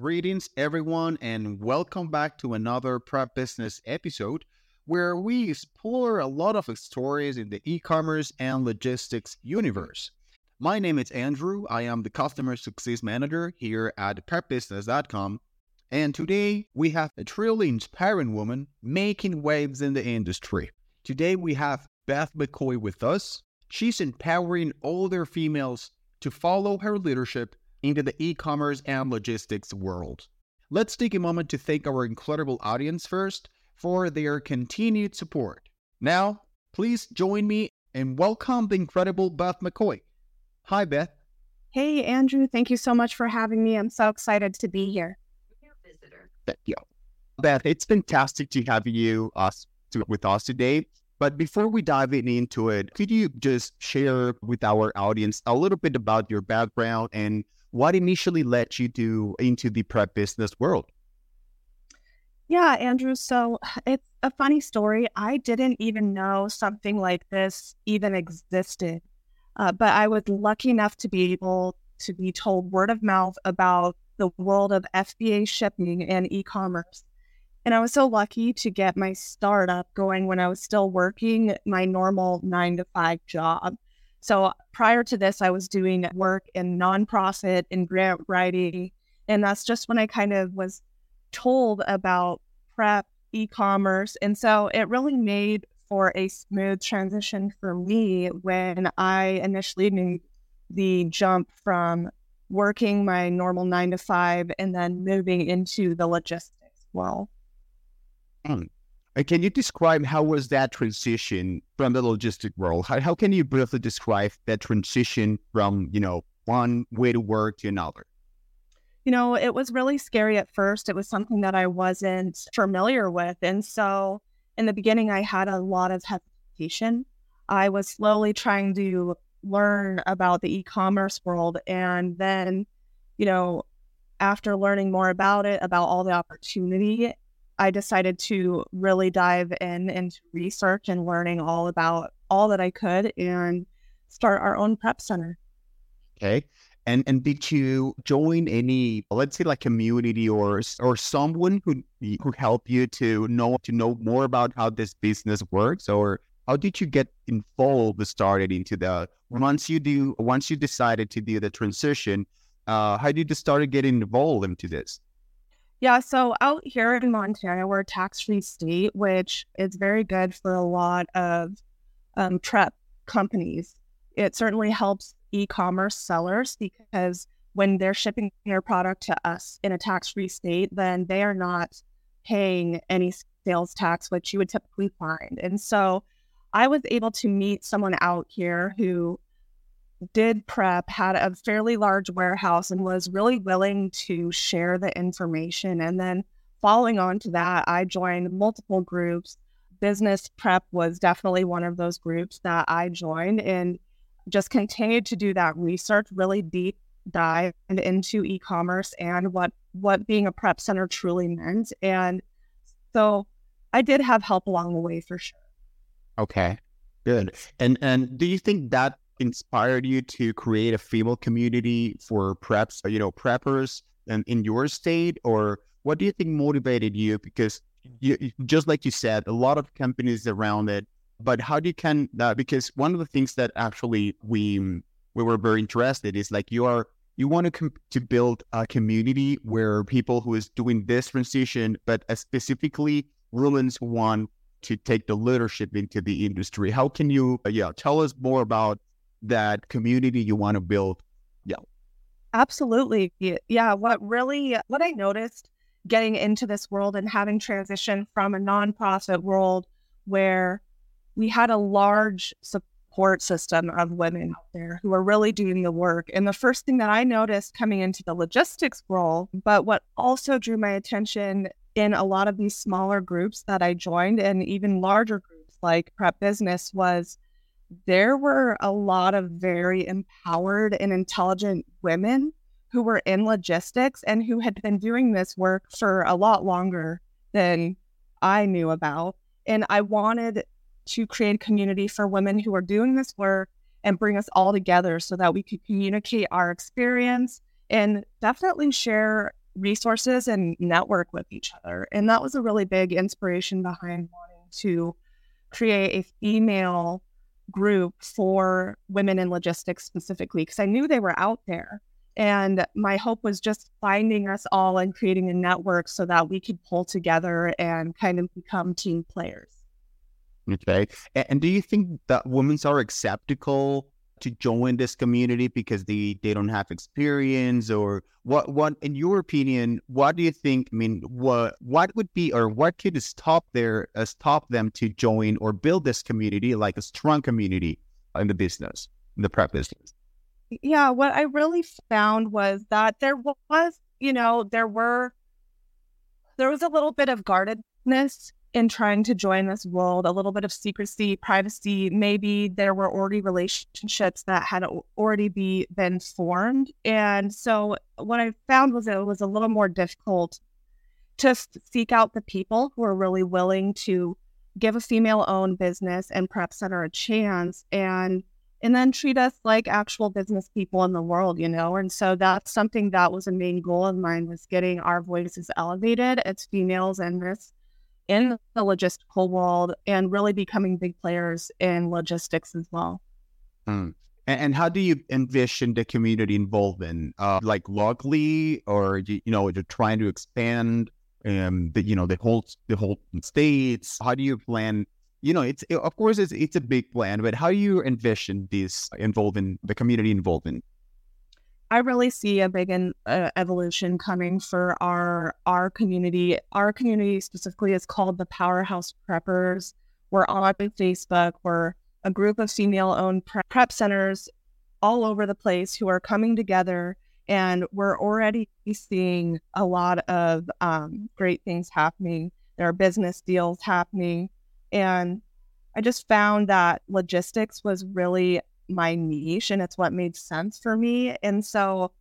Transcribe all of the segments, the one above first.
Greetings, everyone, and welcome back to another Prep Business episode where we explore a lot of stories in the e commerce and logistics universe. My name is Andrew. I am the Customer Success Manager here at PrepBusiness.com. And today we have a truly inspiring woman making waves in the industry. Today we have Beth McCoy with us. She's empowering older females to follow her leadership into the e commerce and logistics world. Let's take a moment to thank our incredible audience first for their continued support. Now, please join me and welcome the incredible Beth McCoy. Hi, Beth. Hey, Andrew. Thank you so much for having me. I'm so excited to be here. Thank you. Beth, it's fantastic to have you us to, with us today. But before we dive in into it, could you just share with our audience a little bit about your background and what initially led you to into the prep business world? Yeah, Andrew. So it's a funny story. I didn't even know something like this even existed. Uh, but I was lucky enough to be able to be told word of mouth about the world of FBA shipping and e commerce. And I was so lucky to get my startup going when I was still working my normal nine to five job. So prior to this, I was doing work in nonprofit and grant writing. And that's just when I kind of was told about prep e commerce. And so it really made for a smooth transition for me when I initially made the jump from working my normal nine to five and then moving into the logistics. Mm. Can you describe how was that transition from the logistic world? How, how can you briefly describe that transition from, you know, one way to work to another? You know, it was really scary at first. It was something that I wasn't familiar with. And so in the beginning, I had a lot of hesitation. I was slowly trying to learn about the e commerce world. And then, you know, after learning more about it, about all the opportunity, I decided to really dive in into research and learning all about all that I could and start our own prep center. Okay. And and did you join any, let's say, like community or or someone who who helped you to know to know more about how this business works, or how did you get involved, started into the once you do once you decided to do the transition? Uh, how did you start getting involved into this? Yeah, so out here in Montana, we're a tax free state, which is very good for a lot of um, prep companies. It certainly helps e commerce sellers because when they're shipping their product to us in a tax free state, then they are not paying any sales tax, which you would typically find. And so I was able to meet someone out here who did prep, had a fairly large warehouse, and was really willing to share the information. And then following on to that, I joined multiple groups. Business prep was definitely one of those groups that I joined and just continued to do that research, really deep dive into e-commerce and what what being a prep center truly meant. And so I did have help along the way for sure. Okay. Good. And and do you think that inspired you to create a female community for preps, uh, you know, preppers and in your state? Or what do you think motivated you? Because you, just like you said, a lot of companies around it, but how do you can that? Because one of the things that actually we we were very interested is like you are you want to com- to build a community where people who is doing this transition, but uh, specifically women who want to take the leadership into the industry. How can you, uh, yeah, tell us more about that community you want to build. Yeah. Absolutely. Yeah. What really, what I noticed getting into this world and having transitioned from a nonprofit world where we had a large support system of women out there who are really doing the work. And the first thing that I noticed coming into the logistics role, but what also drew my attention in a lot of these smaller groups that I joined and even larger groups like Prep Business was there were a lot of very empowered and intelligent women who were in logistics and who had been doing this work for a lot longer than I knew about. And I wanted to create community for women who are doing this work and bring us all together so that we could communicate our experience and definitely share resources and network with each other. And that was a really big inspiration behind wanting to create a female group for women in logistics specifically, because I knew they were out there. And my hope was just finding us all and creating a network so that we could pull together and kind of become team players. Okay. And do you think that women are acceptable to join this community because they, they don't have experience or what what in your opinion what do you think i mean what what would be or what could stop their uh, stop them to join or build this community like a strong community in the business in the prep business? Yeah, what I really found was that there was, you know, there were, there was a little bit of guardedness in trying to join this world, a little bit of secrecy, privacy. Maybe there were already relationships that had already be, been formed. And so what I found was it was a little more difficult to seek out the people who are really willing to give a female owned business and prep center a chance and and then treat us like actual business people in the world, you know? And so that's something that was a main goal of mine was getting our voices elevated as females in this in the logistical world and really becoming big players in logistics as well. Mm. And, how do you envision the community involvement? Uh, like locally, or you, you know, you're trying to expand um, the you know the whole the whole states? How do you plan you know, it's it, of course it's it's a big plan, but how do you envision this involving the community involvement? I really see a big in, uh, evolution coming for our our community. Our community specifically is called the Powerhouse Preppers. We're on Facebook. We're a group of female-owned prep centers all over the place who are coming together, and we're already seeing a lot of um, great things happening. There are business deals happening. And I just found that logistics was really my niche and it's what made sense for me. And so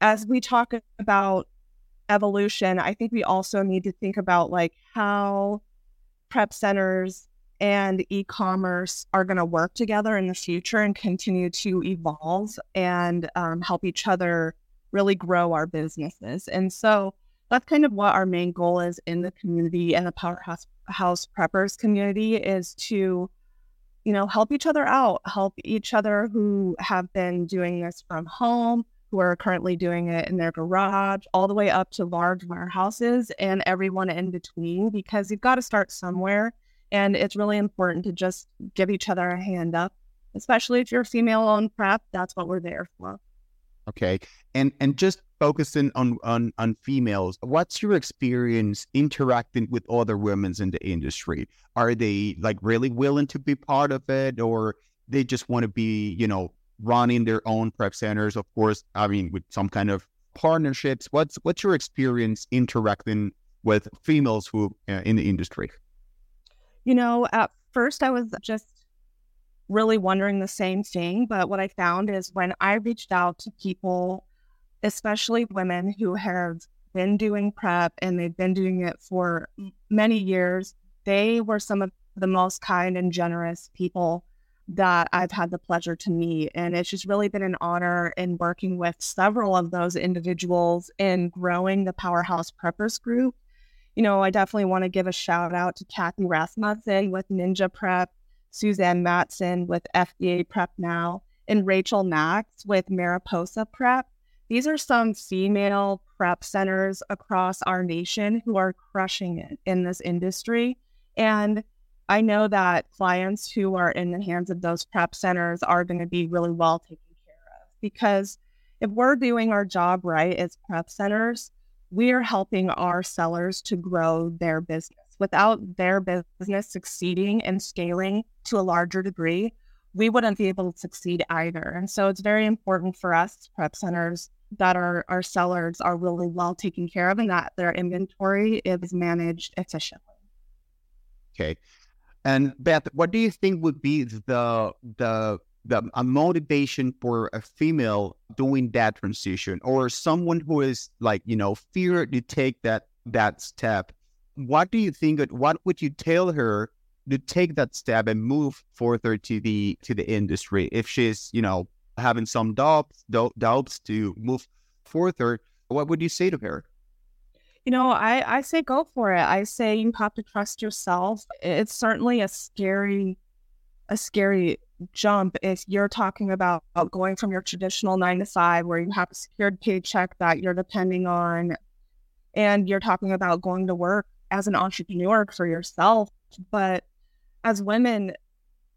as we talk about evolution, I think we also need to think about like how prep centers and e-commerce are going to work together in the future and continue to evolve and um, help each other really grow our businesses. And so that's kind of what our main goal is in the community and the powerhouse house preppers community is to you know help each other out help each other who have been doing this from home who are currently doing it in their garage all the way up to large warehouses and everyone in between because you've got to start somewhere and it's really important to just give each other a hand up especially if you're female owned prep that's what we're there for. Okay and and just focusing on, on on females, what's your experience interacting with other women in the industry? Are they like really willing to be part of it, or they just want to be, you know, running their own prep centers? Of course, I mean, with some kind of partnerships. What's what's your experience interacting with females who uh, in the industry? You know, at first I was just really wondering the same thing, but what I found is when I reached out to people especially women who have been doing prep and they've been doing it for many years. They were some of the most kind and generous people that I've had the pleasure to meet. And it's just really been an honor in working with several of those individuals in growing the Powerhouse Preppers group. You know, I definitely want to give a shout out to Kathy Rasmussen with Ninja Prep, Suzanne Matson with FBA Prep Now, and Rachel Max with Mariposa Prep. These are some female prep centers across our nation who are crushing it in this industry. And I know that clients who are in the hands of those prep centers are going to be really well taken care of because if we're doing our job right as prep centers, we are helping our sellers to grow their business. Without their business succeeding and scaling to a larger degree, we wouldn't be able to succeed either. And so it's very important for us prep centers that our, our sellers are really well taken care of and that their inventory is managed efficiently. Okay. And Beth, what do you think would be the the the a motivation for a female doing that transition or someone who is like, you know, fear to take that that step? What do you think what would you tell her to take that step and move further to the to the industry if she's, you know, having some doubts, doubts to move further, what would you say to her? You know, I, I say go for it. I say you have to trust yourself. It's certainly a scary, a scary jump if you're talking about going from your traditional nine to five where you have a secured paycheck that you're depending on and you're talking about going to work as an entrepreneur for yourself but as women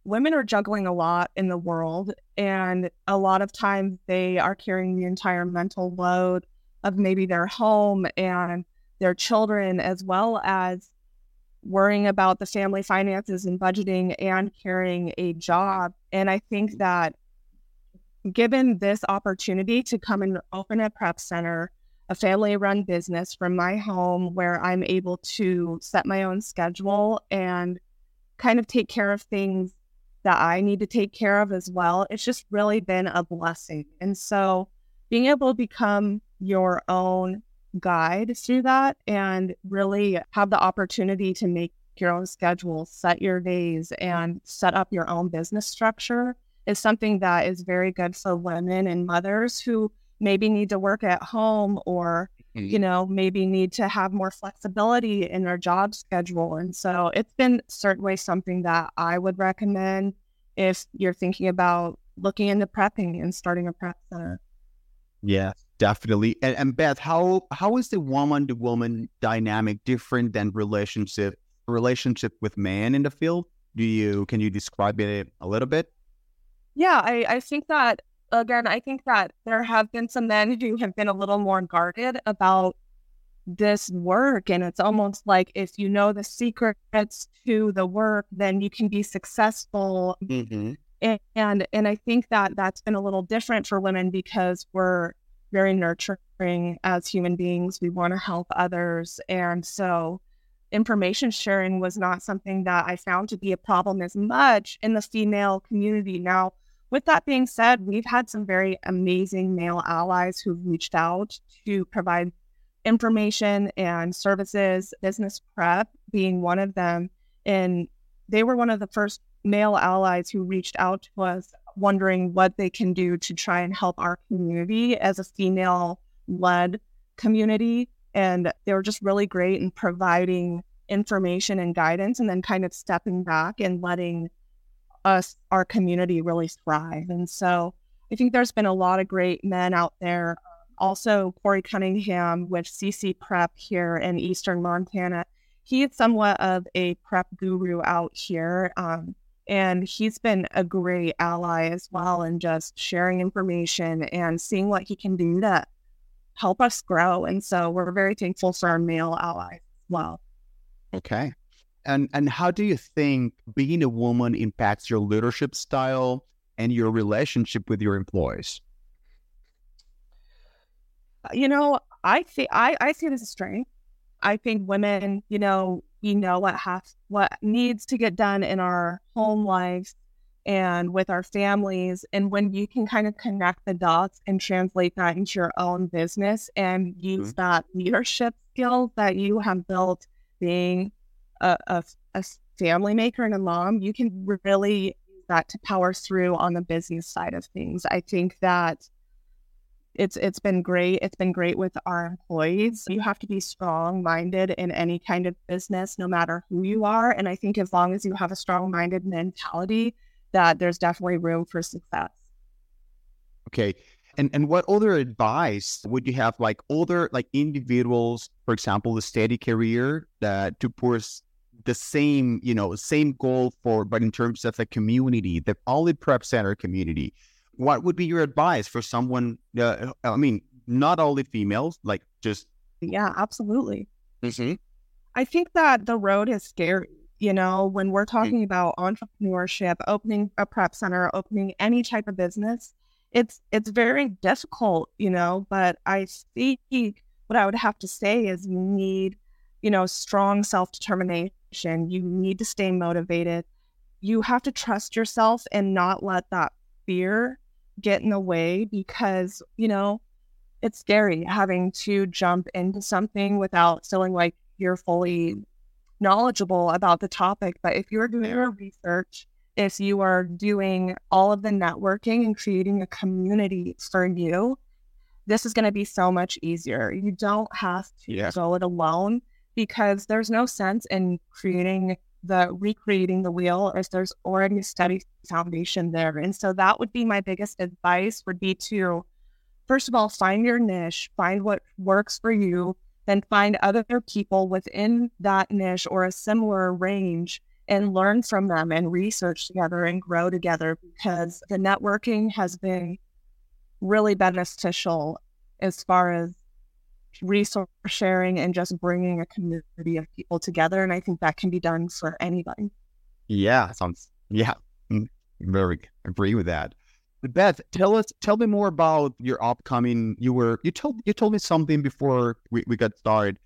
women are juggling a lot in the world and a lot of times they are carrying the entire mental load of maybe their home and their children as well as worrying about the family finances and budgeting and carrying a job. And I think that given this opportunity to come and open a prep center, a family run business from my home where I'm able to set my own schedule and kind of take care of things that I need to take care of as well. It's just really been a blessing. And so being able to become your own guide through that and really have the opportunity to make your own schedule, set your days, and set up your own business structure is something that is very good for women and mothers who maybe need to work at home or mm-hmm. you know maybe need to have more flexibility in our job schedule and so it's been certainly something that i would recommend if you're thinking about looking into prepping and starting a prep center yeah Definitely. And, and Beth, how how is the woman to woman dynamic different than relationship relationship with man in the field? Do you can you describe it a little bit? Yeah, I, I think that again, I think that there have been some men who have been a little more guarded about this work. And it's almost like if you know the secrets to the work, then you can be successful. Mm-hmm. And, and and I think that that's been a little different for women because we're very nurturing as human beings. We want to help others. And so information sharing was not something that I found to be a problem as much in the female community. Now, with that being said, we've had some very amazing male allies who've reached out to provide information and services, business prep being one of them. And they were one of the first male allies who reached out to us wondering what they can do to try and help our community as a female led community. And they were just really great in providing information and guidance and then kind of stepping back and letting us, our community, really thrive. And so I think there's been a lot of great men out there. Also, Corey Cunningham with CC Prep here in Eastern Montana. He is somewhat of a prep guru out here. Um, and he's been a great ally as well in just sharing information and seeing what he can do to help us grow. And so we're very thankful for our male allies as well. Okay. And and how do you think being a woman impacts your leadership style and your relationship with your employees? Uh, you know, I think I, I see it as a strength. I think women, you know, we know what has what needs to get done in our home lives and with our families and when you can kind of connect the dots and translate that into your own business and use mm-hmm. that leadership skill that you have built being a, a, a family maker and a mom you can really use that to power through on the business side of things i think that it's it's been great. It's been great with our employees. You have to be strong minded in any kind of business, no matter who you are. And I think as long as you have a strong minded mentality, that there's definitely room for success. Okay. And and what other advice would you have like other like individuals, for example, the steady career that to pursue the same, you know, same goal for but in terms of the community, the only prep center community what would be your advice for someone? Uh, I mean, not only females, like just yeah, absolutely. Mm-hmm. I think that the road is scary. You know, when we're mm-hmm. talking mm-hmm. about entrepreneurship, opening a prep center, opening any type of business, it's it's very difficult. You know, but I think what I would have to say is you need, you know, strong self determination. You need to stay motivated. You have to trust yourself and not let that fear get in the way because, you know, it's scary having to jump into something without feeling like you're fully knowledgeable about the topic. But if you're doing your research, if you are doing all of the networking and creating a community for you, this is going to be so much easier. You don't have to Yes. go it alone because there's no sense in creating the recreating the wheel if there's already a steady foundation there. And so that would be my biggest advice would be to first of all find your niche, find what works for you, then find other people within that niche or a similar range and learn from them and research together and grow together because the networking has been really beneficial as far as resource sharing and just bringing a community of people together. And I think that can be done for anybody. Yeah, sounds yeah, mm, very agree with that. Beth, tell us, tell me more about your upcoming. You were you told you told me something before we, we got started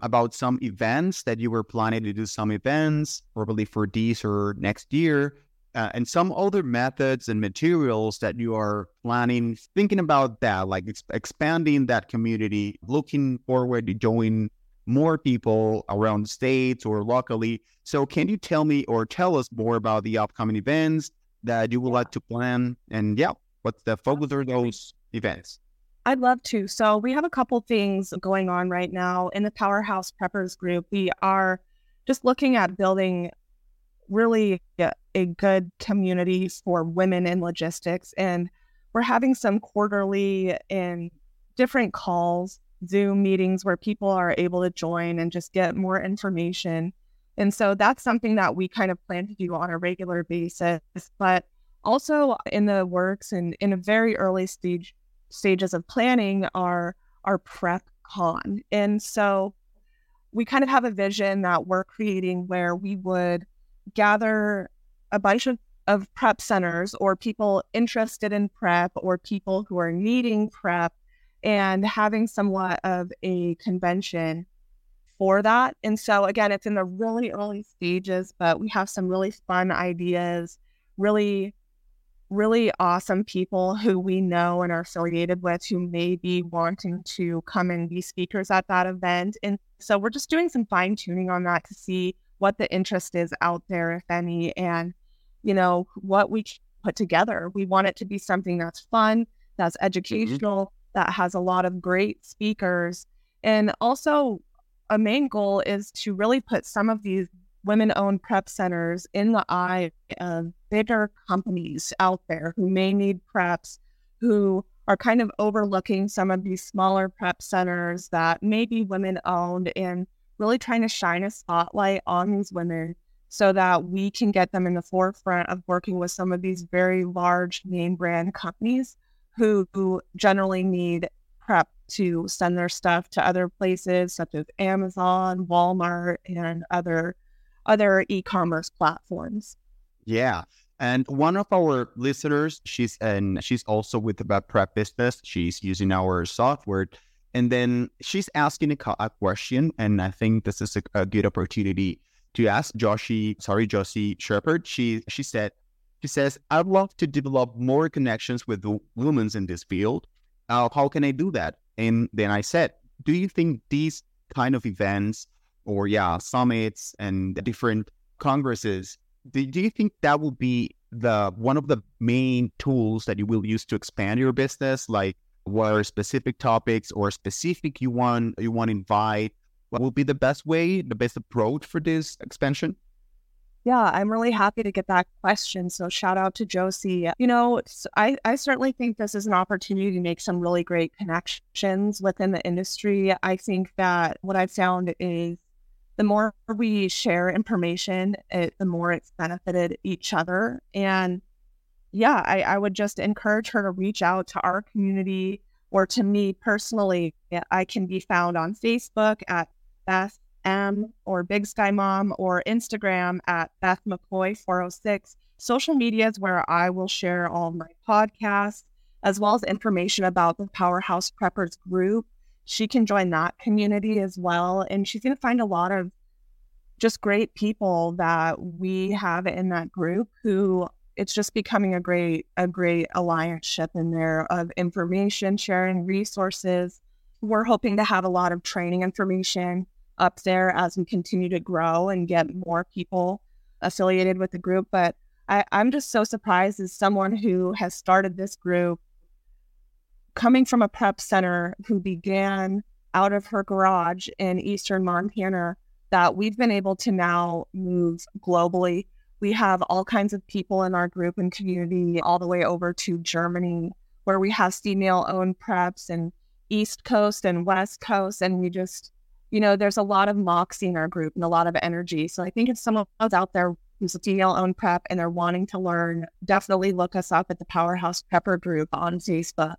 about some events that you were planning to do some events probably for this or next year, uh, and some other methods and materials that you are planning, thinking about that, like ex- expanding that community, looking forward to join more people around the states or locally. So, can you tell me or tell us more about the upcoming events that you would like to plan? And yeah, what's the focus of those events? I'd love to. So we have a couple things going on right now in the Powerhouse Preppers group. We are just looking at building really a, good community for women in logistics. And we're having some quarterly and different calls, Zoom meetings where people are able to join and just get more information. And so that's something that we kind of plan to do on a regular basis. But also in the works and in a very early stage stages of planning are our prep con. And so we kind of have a vision that we're creating where we would gather a bunch of, of prep centers or people interested in prep or people who are needing prep and having somewhat of a convention for that. And so again, it's in the really early stages, but we have some really fun ideas, really really awesome people who we know and are affiliated with who may be wanting to come and be speakers at that event. And so we're just doing some fine tuning on that to see what the interest is out there, if any, and, you know, what we put together. We want it to be something that's fun, that's educational, mm-hmm. that has a lot of great speakers. And also, a main goal is to really put some of these women owned prep centers in the eye of bigger companies out there who may need preps, who are kind of overlooking some of these smaller prep centers that may be women owned and really trying to shine a spotlight on these women so that we can get them in the forefront of working with some of these very large name brand companies who, who generally need prep to send their stuff to other places such as Amazon, Walmart, and other other e-commerce platforms. Yeah. And one of our listeners, she's and she's also with the prep business. She's using our software, and then she's asking a, a question. And I think this is a, a, good opportunity to ask Joshi. Sorry, Josie Shepard. She she said she says I'd love to develop more connections with the women in this field. Uh, how can I do that? And then I said, Do you think these kind of events or yeah, summits and different congresses, do, do you think that will be the one of the main tools that you will use to expand your business? Like what are specific topics or specific you want you want to invite? What will be the best way, the best approach for this expansion? Yeah, I'm really happy to get that question. So shout out to Josie. You know, I, I certainly think this is an opportunity to make some really great connections within the industry. I think that what I've found is the more we share information, it, the more it's benefited each other. And yeah, I, I would just encourage her to reach out to our community or to me personally. I can be found on Facebook at Beth M or Big Sky Mom or Instagram at Beth McCoy 406. Social media is where I will share all my podcasts as well as information about the Powerhouse Preppers group she can join that community as well. And she's going to find a lot of just great people that we have in that group who it's just becoming a great a great alliance ship in there of information sharing resources we're hoping to have a lot of training information up there as we continue to grow and get more people affiliated with the group but I, i'm just so surprised as someone who has started this group coming from a prep center who began out of her garage in eastern Montana, that we've been able to now move globally. We have all kinds of people in our group and community, all the way over to Germany, where we have female owned preps and East Coast and West Coast. And we just, you know, there's a lot of moxie in our group and a lot of energy. So I think if someone's out there who's a female owned prep and they're wanting to learn, definitely look us up at the Powerhouse Prepper Group on Facebook.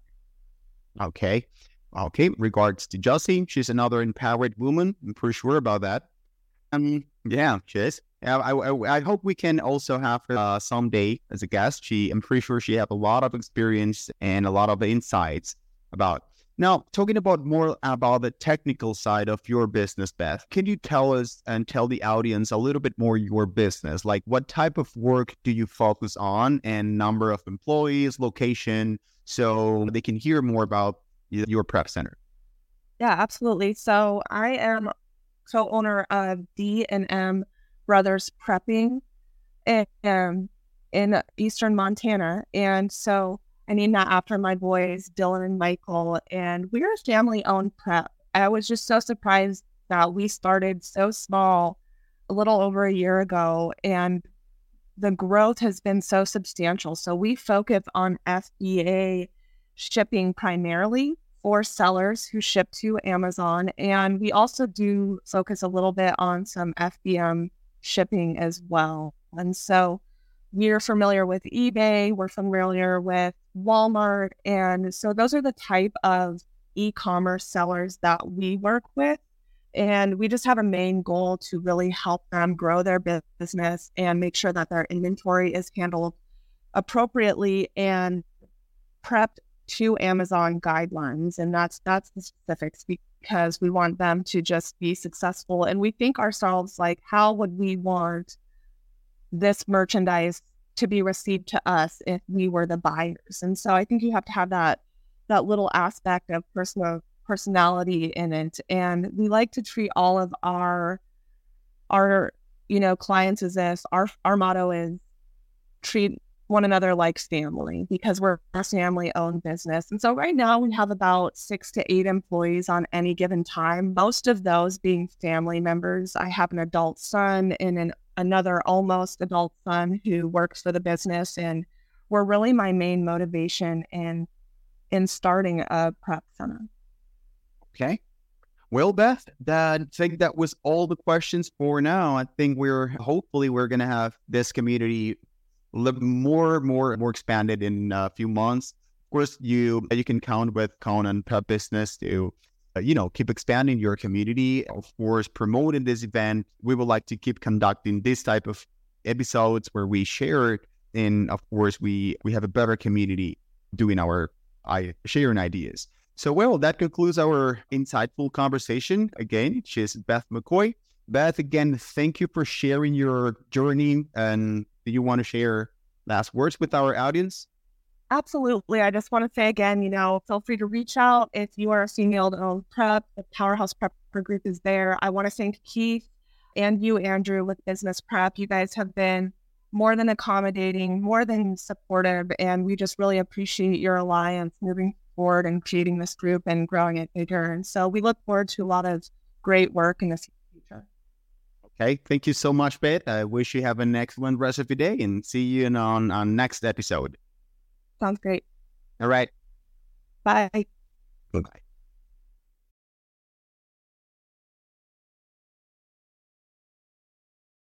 Okay. Okay. Regards to Josie, she's another empowered woman. I'm pretty sure about that. Um, yeah, she is. I, I, I hope we can also have her uh, someday as a guest. She, I'm pretty sure she has a lot of experience and a lot of insights about now, talking about more about the technical side of your business, Beth, can you tell us and tell the audience a little bit more your business? Like what type of work do you focus on and number of employees, location, so they can hear more about your prep center? Yeah, absolutely. So I am co-owner of D and M Brothers Prepping in, um, in Eastern Montana. And so I named that after my boys, Dylan and Michael. And we're a family owned prep. I was just so surprised that we started so small a little over a year ago. And the growth has been so substantial. So we focus on FBA shipping primarily for sellers who ship to Amazon. And we also do focus a little bit on some FBM shipping as well. And so we're familiar with eBay, we're familiar with Walmart. And so those are the type of e commerce sellers that we work with. And we just have a main goal to really help them grow their business and make sure that their inventory is handled appropriately and prepped to Amazon guidelines. And that's that's the specifics because we want them to just be successful. And we think ourselves like, how would we want this merchandise to be received to us if we were the buyers. And so I think you have to have that that little aspect of personal personality in it. And we like to treat all of our our you know clients as if our our motto is treat one another like family because we're a family owned business. And so right now we have about six to eight employees on any given time, most of those being family members. I have an adult son and an another almost adult son who works for the business and were really my main motivation in in starting a prep center. Okay. Well, Beth, that, I think that was all the questions for now. I think we're hopefully we're gonna have this community more, more, more expanded in a few months. Of course, you you can count with Conan Prep Business to uh, you know, keep expanding your community. Of course, promoting this event. We would like to keep conducting this type of episodes where we share, and of course, we we have a better community doing our I sharing ideas. So, well, that concludes our insightful conversation. Again, she's Beth McCoy. Beth, again, thank you for sharing your journey. And do you want to share last words with our audience? Absolutely. I just want to say again, you know, feel free to reach out if you are a female owned prep. The Powerhouse Prepper Group is there. I want to thank Keith and you, Andrew, with Business Prep. You guys have been more than accommodating, more than supportive, and we just really appreciate your alliance moving forward and creating this group and growing it bigger. And so we look forward to a lot of great work in future. Okay. Thank you so much, Beth. I wish you have an excellent rest of your day and see you on, on next episode. Sounds great. All right. Bye. Bye.